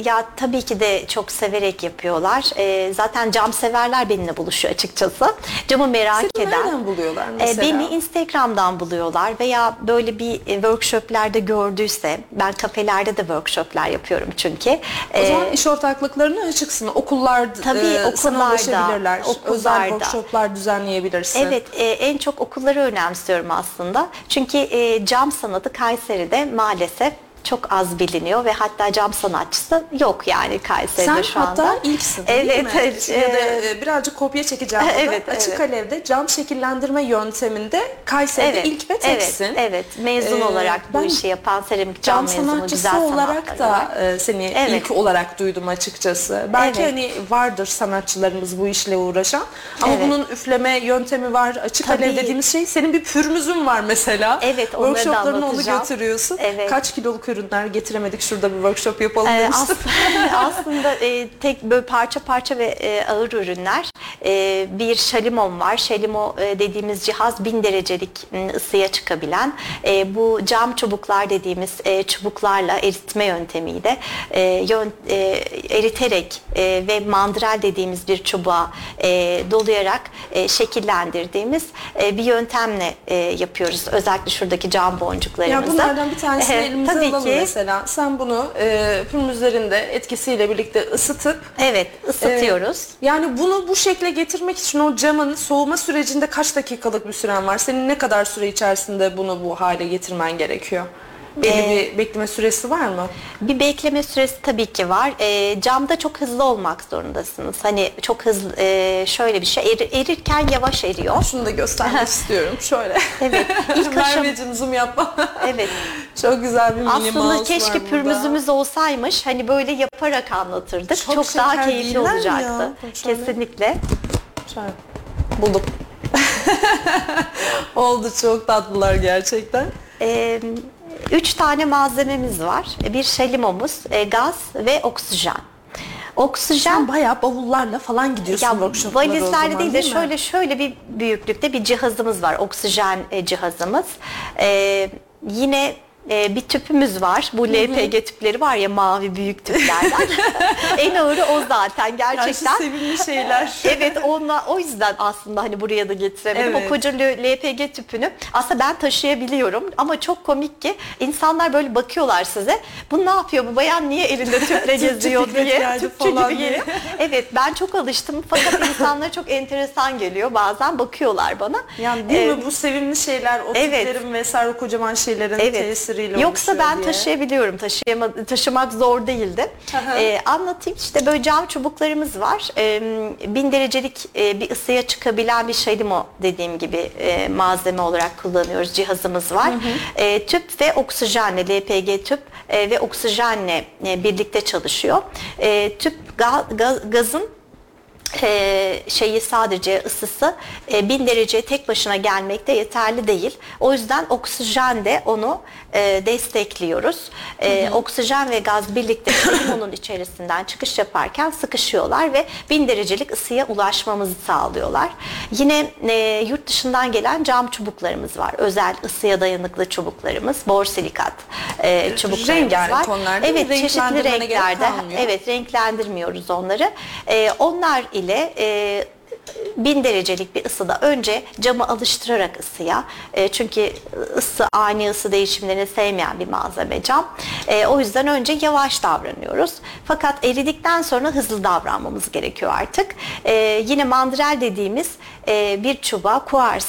ya tabii ki de çok severek yapıyorlar. E, zaten cam severler benimle buluşuyor açıkçası. Camı merak Seni eden. nereden buluyorlar E, mesela? beni Instagram'dan buluyorlar veya böyle bir e, workshoplarda gördüyse ben kafelerde de workshoplar yapıyorum çünkü. O zaman iş ortaklıklarına açıksın. Okullar Tabii, e, sana okullarda, ulaşabilirler. Özel okullarda. workshoplar düzenleyebilirsin. Evet, e, en çok okulları önemsiyorum aslında. Çünkü e, cam sanatı Kayseri'de maalesef çok az biliniyor ve hatta cam sanatçısı yok yani Kayseri'de Sen şu anda. hatta ilksin değil evet, mi? Evet, ya da e, birazcık kopya çekeceğim. Evet, Açık evet. alevde cam şekillendirme yönteminde Kayseri'de ilk ve evet, teksin. evet. Mezun Ee, olarak bu işi yapan seramik cam, Cam mezunu sanatçısı güzel olarak da e, seni Evet. ilk olarak duydum açıkçası. Belki Evet. hani vardır sanatçılarımız bu işle uğraşan ama Evet. bunun üfleme yöntemi var. Açık Tabii. alev dediğimiz şey senin bir pürmüzün var mesela. Evet, onları da Workshoplarına onu götürüyorsun. Evet. Kaç kiloluk ürünler getiremedik şurada bir workshop yapalım Ee, demiştim. as- [laughs] aslında e, tek böyle parça parça ve e, ağır ürünler. E, bir şalimon var. Şalimo e, dediğimiz cihaz bin derecelik m, ısıya çıkabilen. E, bu cam çubuklar dediğimiz e, çubuklarla eritme yöntemiyle e, yön, e, eriterek e, ve mandrel dediğimiz bir çubuğa e, dolayarak e, şekillendirdiğimiz e, bir yöntemle e, yapıyoruz. Özellikle şuradaki cam Ya boncuklarımızı. bunlardan bir tanesini E, elimize tabii alalım ki. Mesela. Sen bunu e, pürmüzlerinde etkisiyle birlikte ısıtıp Evet, ısıtıyoruz. e, yani bunu bu şekle getirmek için o camın soğuma sürecinde kaç dakikalık bir süren var? Senin ne kadar süre içerisinde bunu bu hale getirmen gerekiyor? Belli Ee, bir bekleme süresi var mı? Bir bekleme süresi tabii ki var. E, camda çok hızlı olmak zorundasınız. Hani çok hızlı e, şöyle bir şey eri- erirken yavaş eriyor. Şunu da göstermek [laughs] istiyorum. Şöyle. Evet, [laughs] ilk aşam- zoom yapma. Evet. [laughs] Çok güzel bir mini Aslında keşke pürmüzümüz olsaymış. Hani böyle yaparak anlatırdık. Çok Çok, daha keyifli olacaktı. ya? Kesinlikle. Şöyle. Buldum. Oldu çok tatlılar gerçekten. E, üç tane malzememiz var. Bir şalimomuz, e, gaz ve oksijen. Oksijen Sen bayağı bavullarla falan gidiyorsun Ya workshoplara zaman, değil de şöyle şöyle bir büyüklükte bir cihazımız var. Oksijen e, cihazımız. Ee, yine e, bir tüpümüz var. Bu LPG tüpleri var ya mavi büyük tüplerden. [laughs] en ağırı o zaten Ya gerçekten. sevimli şeyler. [laughs] evet onunla o yüzden aslında hani buraya da getiremedim. Evet. O koca LPG tüpünü aslında ben taşıyabiliyorum ama çok komik ki insanlar böyle bakıyorlar size. Bu ne yapıyor bu bayan niye elinde [laughs] tüple geziyor diye. Tüpçü gibi geliyor. Evet ben çok alıştım fakat insanlara çok enteresan geliyor. Bazen bakıyorlar bana. Yani değil Ee, mi bu sevimli şeyler o evet. tüplerin vesaire o kocaman şeylerin Evet. Tesiriyle Yoksa ben diye. taşıyabiliyorum. Taşıyama, taşımak zor değildi. Ee, anlatayım işte böyle cam çubuklarımız var. Ee, bin derecelik e, bir ısıya çıkabilen bir şalimo dediğim gibi e, malzeme olarak kullanıyoruz. Cihazımız var. Ee, tüp ve oksijenle LPG tüp e, ve oksijenle e, birlikte çalışıyor. E, tüp ga- ga- gazın e, şeyi sadece ısısı e, 1000 dereceye tek başına gelmekte yeterli değil. O yüzden oksijen de onu e, destekliyoruz. E, Oksijen ve gaz birlikte [coughs] limonun içerisinden çıkış yaparken sıkışıyorlar ve 1000 derecelik ısıya ulaşmamızı sağlıyorlar. Yine e, yurt dışından gelen cam çubuklarımız var. Özel ısıya dayanıklı çubuklarımız, borsilikat e, çubuklarımız Rengarenk var. onlar değil mi? Evet, çeşitli Renklendirmene gerek renklerde. kalmıyor. Evet, renklendirmiyoruz onları. Ee, onlar ile e, 1000 derecelik bir ısıda önce camı alıştırarak ısıya. E, çünkü ısı ani ısı değişimlerini sevmeyen bir malzeme cam. E, o yüzden önce yavaş davranıyoruz. Fakat eridikten sonra hızlı davranmamız gerekiyor artık. E, yine mandrel dediğimiz e, bir çubuğa kuars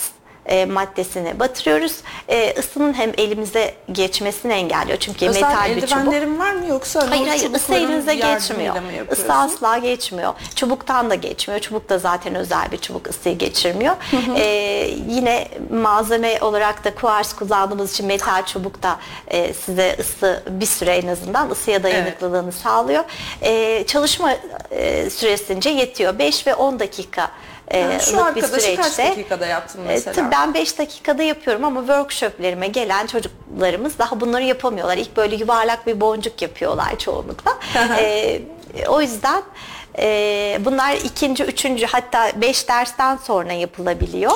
e, maddesini batırıyoruz. E, ısının hem elimize geçmesini engelliyor. Çünkü Özel metal bir çubuk. eldivenlerin var mı yoksa hani Hayır hayır ısı elinize geçmiyor. Isı asla geçmiyor. Çubuktan da geçmiyor. Çubuk da zaten özel bir çubuk ısıyı geçirmiyor. Ee, yine malzeme olarak da kuars kullandığımız için metal çubuk da e, size ısı bir süre en azından ısıya dayanıklılığını sağlıyor. Ee, çalışma e, süresince yetiyor. 5 ve 10 dakika e, Ha, Şu lık bir arkadaşı kaç süreçte. dakikada yaptın E, mesela? tabii ben 5 dakikada yapıyorum ama workshoplerime gelen çocuklarımız daha bunları yapamıyorlar. İlk böyle yuvarlak bir boncuk yapıyorlar çoğunlukla. [laughs] E, o yüzden e, bunlar ikinci, üçüncü hatta beş dersten sonra yapılabiliyor.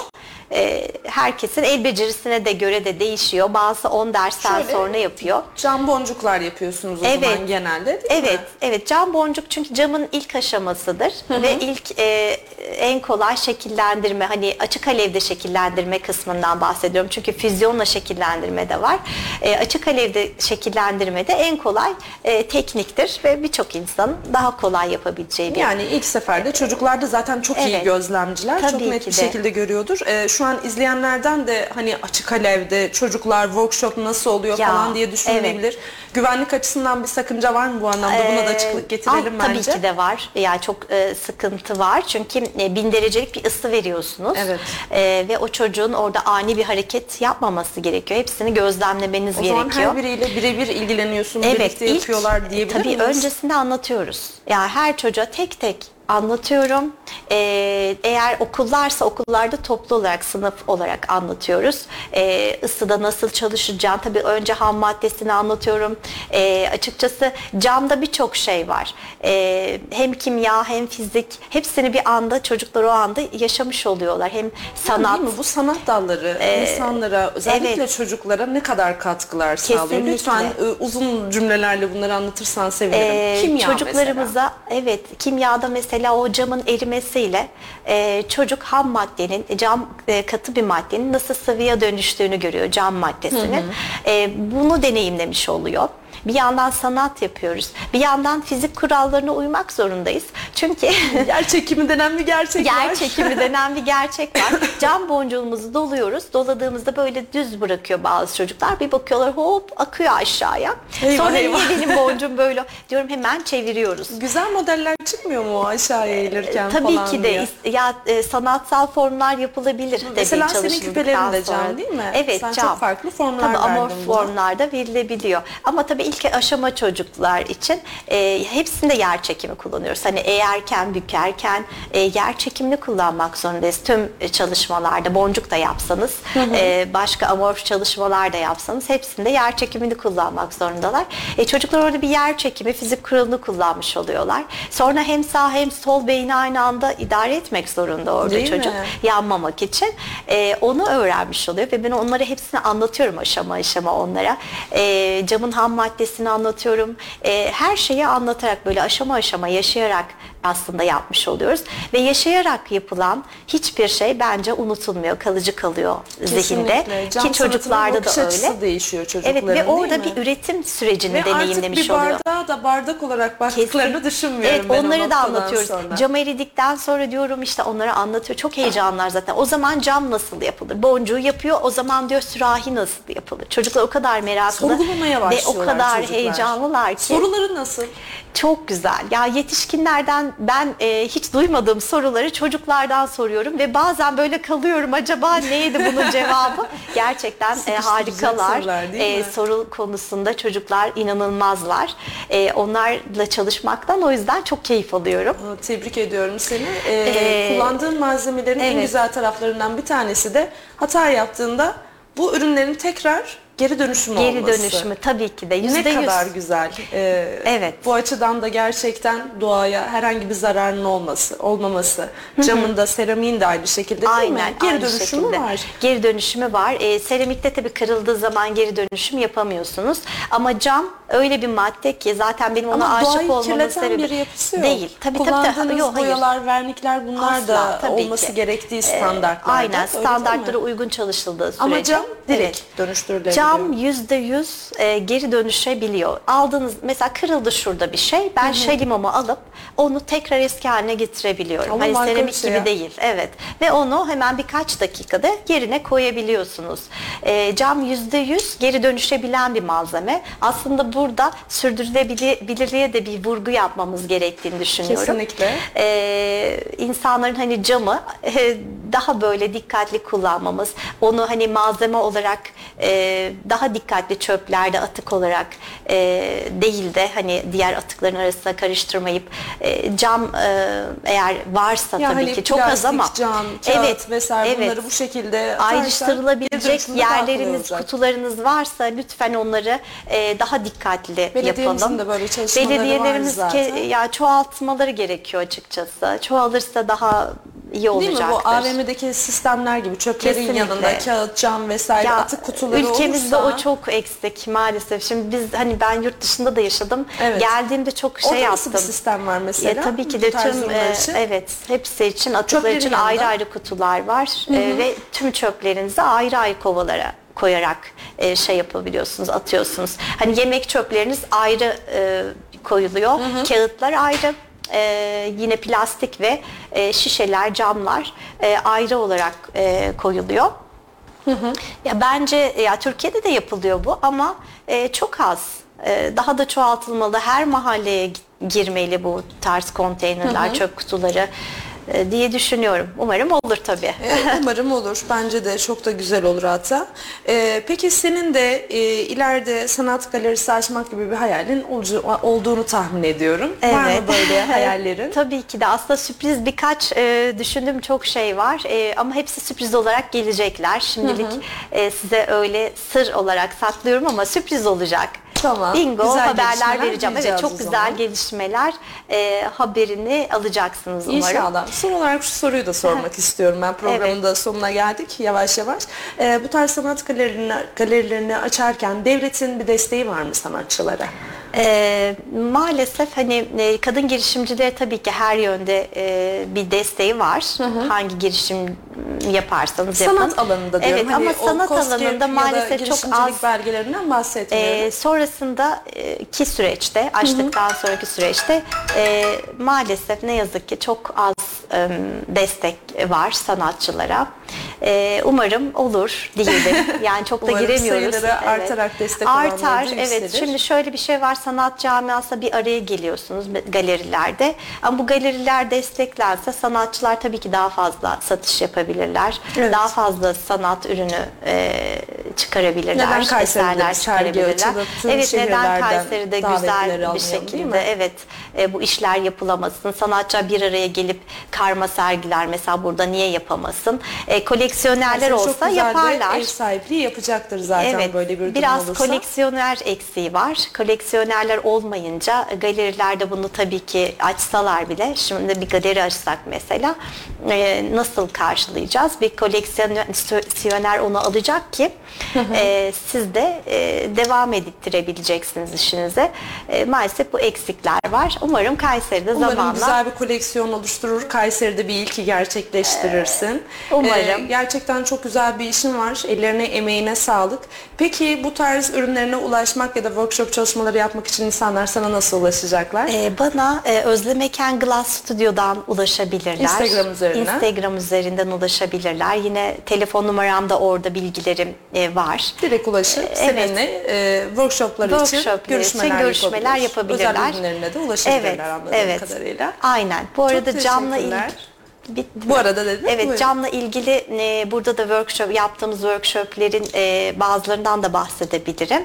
E, herkesin el becerisine de göre de değişiyor. Bazısı 10 dersten Şöyle, sonra yapıyor. Cam boncuklar yapıyorsunuz o Evet. zaman genelde değil Evet, mi? evet. Cam boncuk çünkü camın ilk aşamasıdır ve ilk e, en kolay şekillendirme hani açık alevde şekillendirme kısmından bahsediyorum. Çünkü füzyonla şekillendirme de var. E, açık alevde şekillendirme de en kolay e, tekniktir ve birçok insanın daha kolay yapabileceği bir Yani ilk seferde çocuklar da zaten çok iyi Evet. gözlemciler. çok Tabii net ki bir de. şekilde görüyordur. Ee, şu an izleyenlerden de hani açık alevde çocuklar workshop nasıl oluyor Ya, falan diye düşünülebilir. Güvenlik açısından bir sakınca var mı bu anlamda? Buna da açıklık getirelim Aa, bence. Tabii ki de var. Yani çok e, sıkıntı var. Çünkü e, bin derecelik bir ısı veriyorsunuz. Evet. E, ve o çocuğun orada ani bir hareket yapmaması gerekiyor. Hepsini gözlemlemeniz O zaman gerekiyor. her biriyle birebir ilgileniyorsun, Evet, birlikte ilk- yapıyorlar diyebilir Tabii miyiz? öncesinde anlatıyoruz. Yani her çocuğa tek tek anlatıyorum. Ee, eğer okullarsa okullarda toplu olarak sınıf olarak anlatıyoruz. Ee, ısıda nasıl çalışacağını tabii önce ham maddesini anlatıyorum. Ee, açıkçası camda birçok şey var. Ee, hem kimya hem fizik hepsini bir anda çocuklar o anda yaşamış oluyorlar. Hem sanat. Değil mi? Bu sanat dalları insanlara özellikle evet. çocuklara ne kadar katkılar sağlıyor? Kesinlikle. Lütfen e, uzun cümlelerle bunları anlatırsan sevinirim. Ee, Kimya çocuklarımıza evet kimyada mesela o camın erimesiyle e, çocuk ham maddenin cam e, katı bir maddenin nasıl sıvıya dönüştüğünü görüyor cam maddesinin. E, bunu deneyimlemiş oluyor. Bir yandan sanat yapıyoruz. Bir yandan fizik kurallarına uymak zorundayız. Çünkü. [laughs] Yer çekimi denen bir gerçek var. Yer çekimi denen bir gerçek var. [laughs] Cam boncuğumuzu doluyoruz. Doladığımızda böyle düz bırakıyor bazı çocuklar. Bir bakıyorlar hop akıyor aşağıya. Eyvah, Sonra eyvah. niye benim [laughs] boncuğum böyle diyorum hemen çeviriyoruz. Güzel modeller çıkmıyor mu aşağıya eğilirken Tabii falan ki de diye? ya e, sanatsal formlar yapılabilir. Mesela senin küpelerin de cam değil mi? Evet Sen çok cam. farklı formlar tabii, amorf formlarda verilebiliyor. Ama tabii ilk aşama çocuklar için e, hepsinde yer çekimi kullanıyoruz. Hani eğerken, bükerken e, yer çekimini kullanmak zorundayız. Tüm e, çalışmalarda boncuk da yapsanız, e, başka amorf çalışmalar da yapsanız hepsinde yer çekimini kullanmak zorundalar. E, çocuklar orada bir yer çekimi, fizik kuralını kullanmış oluyorlar. Sonra hem sağ hem sol beyni aynı anda idare etmek zorunda orada Değil çocuk. mi? Yanmamak için. E, onu öğrenmiş oluyor ve ben onları hepsini anlatıyorum aşama aşama onlara. E, camın ham maddesini anlatıyorum. E, her şeyi anlatarak böyle aşama aşama yaşayarak aslında yapmış oluyoruz. Ve yaşayarak yapılan hiçbir şey bence unutulmuyor, kalıcı kalıyor zihinde. Kesinlikle. Cam Ki çocuklarda da öyle. değişiyor çocukların Evet ve orada mi? bir üretim sürecini Ve artık deneyimlemiş bir oluyor. bardağa da bardak olarak baktıklarını Kesin. düşünmüyorum Evet ben onları da anlatıyoruz. sonra. Cam eridikten sonra diyorum işte onlara anlatıyor. Çok heyecanlar zaten. O zaman cam nasıl yapılır? Boncuğu yapıyor. O zaman diyor sürahi nasıl yapılır? Çocuklar o kadar meraklı ve o kadar çocuklar. heyecanlılar ki. Soruları nasıl? Çok güzel. Ya yetişkinlerden ben e, hiç duymadığım soruları çocuklardan soruyorum ve bazen böyle kalıyorum. Acaba neydi bunun [laughs] cevabı? Gerçekten e, harikalar. sorular E, soru konusunda çocuklar inanılmazlar. E, onlarla çalışmaktan o yüzden çok keyif alıyorum. Tebrik ediyorum seni. Ee, Ee, kullandığın malzemelerin en evet. güzel taraflarından bir tanesi de hata yaptığında bu ürünlerin tekrar geri dönüşüm Geri olması. dönüşümü tabii ki de yüzde Ne kadar güzel. Ee, Evet. Bu açıdan da gerçekten doğaya herhangi bir zararın olması, olmaması. Camın da seramiğin de aynı şekilde değil Aynen, mi? Geri aynı dönüşümü şekilde. var. Geri dönüşümü var. E, seramikte tabii kırıldığı zaman geri dönüşüm yapamıyorsunuz. Ama cam öyle bir madde ki zaten benim ona Ama aşık olmamın sebebi bir yapısı yok. değil. Tabii tabii tabii. Yok, hayır. boyalar, vernikler bunlar Asla, da tabii olması ki. gerektiği Ee, standartlarda. Aynen standartlara uygun çalışıldığı sürece. Ama cam direkt Evet. dönüştürülebiliyor. Cam yüzde yüz e, geri dönüşebiliyor. Aldığınız mesela kırıldı şurada bir şey. Ben şalimomu alıp onu tekrar eski haline getirebiliyorum. Ama hani seramik şey gibi ya. değil. Evet. Ve onu hemen birkaç dakikada yerine koyabiliyorsunuz. E, cam yüzde yüz geri dönüşebilen bir malzeme. Aslında burada sürdürülebilirliğe de bir vurgu yapmamız gerektiğini düşünüyorum. Kesinlikle. Ee, insanların hani camı e, daha böyle dikkatli kullanmamız, onu hani malzeme olarak e, daha dikkatli çöplerde atık olarak e, değil de hani diğer atıkların arasına karıştırmayıp e, cam e, eğer varsa Ya tabii hani ki çok az ama cam, kağıt vesaire bunları bu şekilde ayrıştırılabilecek yerleriniz, kutularınız varsa lütfen onları e, daha dikkatli yapalım. de böyle çalışmaları var Belediyelerimiz zaten. ke- ya çoğaltmaları gerekiyor açıkçası. Çoğalırsa daha iyi Değil olacaktır. mi bu AVM'deki sistemler gibi çöplerin Kesinlikle. yanında kağıt, cam vesaire Ya, atık kutuları ülkemizde olursa o çok eksik maalesef. Şimdi biz hani ben yurt dışında da yaşadım. Evet. Geldiğimde çok şey Orada yaptım. nasıl bir sistem var mesela? Ya, tabii ki de tüm e, evet hepsi için atıklar Çöplerin için yanında. ayrı ayrı kutular var E, ve tüm çöplerinizi ayrı ayrı kovalara koyarak e, şey yapabiliyorsunuz, atıyorsunuz. Hani yemek çöpleriniz ayrı e, koyuluyor, kağıtlar ayrı. E, yine plastik ve e, şişeler, camlar e, ayrı olarak e, koyuluyor. Ya bence ya Türkiye'de de yapılıyor bu ama e, çok az. E, daha da çoğaltılmalı. Her mahalleye gi- girmeli bu tarz konteynerler, çöp kutuları diye düşünüyorum. Umarım olur tabii. Ee, Umarım olur. Bence de çok da güzel olur hatta. Ee, peki senin de e, ileride sanat galerisi açmak gibi bir hayalin olucu- olduğunu tahmin ediyorum. Var mı böyle [laughs] hayallerin? Tabii ki de aslında sürpriz birkaç e, düşündüğüm çok şey var E, ama hepsi sürpriz olarak gelecekler. Şimdilik e, size öyle sır olarak saklıyorum ama sürpriz olacak. Tamam, Bingo güzel haberler vereceğim. Evet çok güzel zaman. gelişmeler e, haberini alacaksınız umarım. İnşallah. Son olarak şu soruyu da sormak istiyorum ben. Programın da sonuna geldik yavaş yavaş. Ee, bu tarz sanat galerilerini, galerilerini açarken devletin bir desteği var mı sanatçılara? E, maalesef hani e, kadın girişimcilere tabii ki her yönde e, bir desteği var. Hangi girişim yaparsanız yapın. Sanat alanında diyorum. Evet Hani ama sanat alanında maalesef çok az belgelerinden bahsetmiyorum. Ee, sonrasında e, ki süreçte, açtıktan sonraki süreçte e, maalesef ne yazık ki çok az e, destek var sanatçılara. E, umarım olur [laughs] diyelim. Yani çok da Umarım giremiyoruz. sayıları artarak destek Artar, evet. yükselir. Şimdi şöyle bir şey var. Sanat camiasına bir araya geliyorsunuz galerilerde. Ama bu galeriler desteklense sanatçılar tabii ki daha fazla satış yapabilirler. Evet. Daha fazla sanat ürünü e, çıkarabilirler. Neden Kayseri'de çıkarabilirler. Evet neden Kayseri'de güzel bir şekilde evet e, bu işler yapılamasın. Sanatçı bir araya gelip karma sergiler mesela burada niye yapamasın? E, koleksiyonerler çok olsa yaparlar. Ev sahipliği yapacaktır zaten Evet, böyle bir durum biraz olursa. koleksiyoner eksiği var. Koleksiyonerler olmayınca galerilerde bunu tabii ki açsalar bile, şimdi bir galeri açsak mesela e, nasıl karşılayacağız? Bir koleksiyoner onu alacak ki e, siz de e, devam ettirebileceksiniz işinize. E, maalesef bu eksikler var. Umarım Kayseri'de Umarım zamanla güzel bir koleksiyon oluşturur. Kayseri'de bir ilki gerçekleştirirsin. umarım. Ee, gerçekten çok güzel bir işin var. Ellerine, emeğine sağlık. Peki bu tarz ürünlerine ulaşmak ya da workshop çalışmaları yapmak için insanlar sana nasıl ulaşacaklar? Ee, bana e, Özlemeken Glass Studio'dan ulaşabilirler. Instagram üzerinden. Instagram üzerinden ulaşabilirler. Yine telefon numaramda orada bilgilerim e, var. Direkt ulaşıp Evet. seninle e, workshoplar için Workshoplar görüşmeler, için görüşmeler yapabilir. yapabilirler. Özel ürünlerine de ulaşabilirler Evet, anladığım evet. kadarıyla. Aynen. Bu arada camla ilgili. Bitti Bu arada dedim. Evet Buyurun. camla ilgili e, burada da workshop yaptığımız workshoplerin e, bazılarından da bahsedebilirim.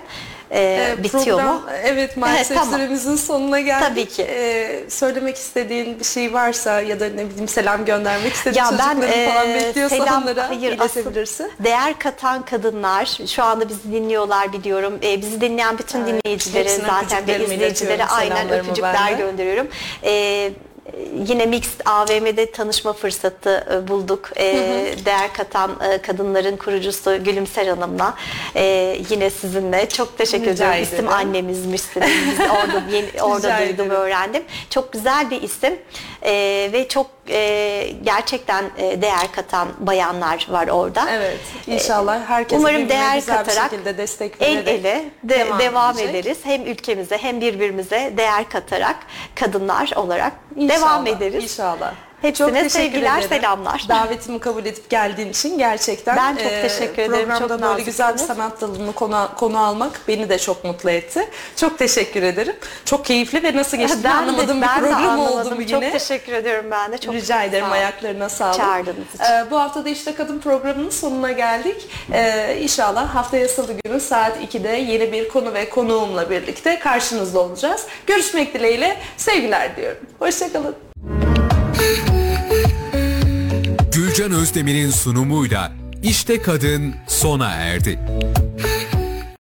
E, Ee, bitiyor program, mu? Evet maalesef Tamam. süremizin sonuna geldik. Tabii ki. Ee, söylemek istediğin bir şey varsa ya da ne bileyim selam göndermek istediğin Ya ben çocukların falan e, bekliyorsa selam, onlara hayır, asıl iletebilirsin. değer katan kadınlar şu anda bizi dinliyorlar biliyorum. E, bizi dinleyen bütün Evet, dinleyicilere zaten ve izleyicilere aynen öpücükler ben de. gönderiyorum. E, yine Mixed AVM'de tanışma fırsatı e, bulduk. E, Değer katan e, kadınların kurucusu Gülümser Hanım'la yine sizinle çok teşekkür Rica ediyorum. İsim ederim. annemizmişsiniz. Biz orada yeni, [laughs] orada duydum öğrendim. Çok güzel bir isim E, ve çok e, gerçekten e, değer katan bayanlar var orada. Evet. İnşallah herkes Umarım değer güzel katarak bir şekilde destek el ele de, devam, devam edecek. ederiz. Hem ülkemize hem birbirimize değer katarak kadınlar olarak İnşallah, devam ederiz. İnşallah. Hepsine sevgiler, ederim. selamlar. Davetimi kabul edip geldiğin için gerçekten Ben çok e, teşekkür ederim, Programda çok böyle güzel bir sanat dalını konu, konu almak beni de çok mutlu etti. Çok teşekkür ederim. Çok keyifli ve nasıl geçtiğini Ben de- anlamadığım bir ben de program oldu bugün. Çok teşekkür ediyorum ben de. Çok Rica ederim sağ ayaklarına sağlık. Çağırdığınız için. Ee, bu hafta da işte kadın programının sonuna geldik. Ee, inşallah haftaya salı günü saat 2'de yeni bir konu ve konuğumla birlikte karşınızda olacağız. Görüşmek dileğiyle sevgiler diyorum. Hoşçakalın. Gülcan Özdemir'in sunumuyla İşte Kadın sona erdi.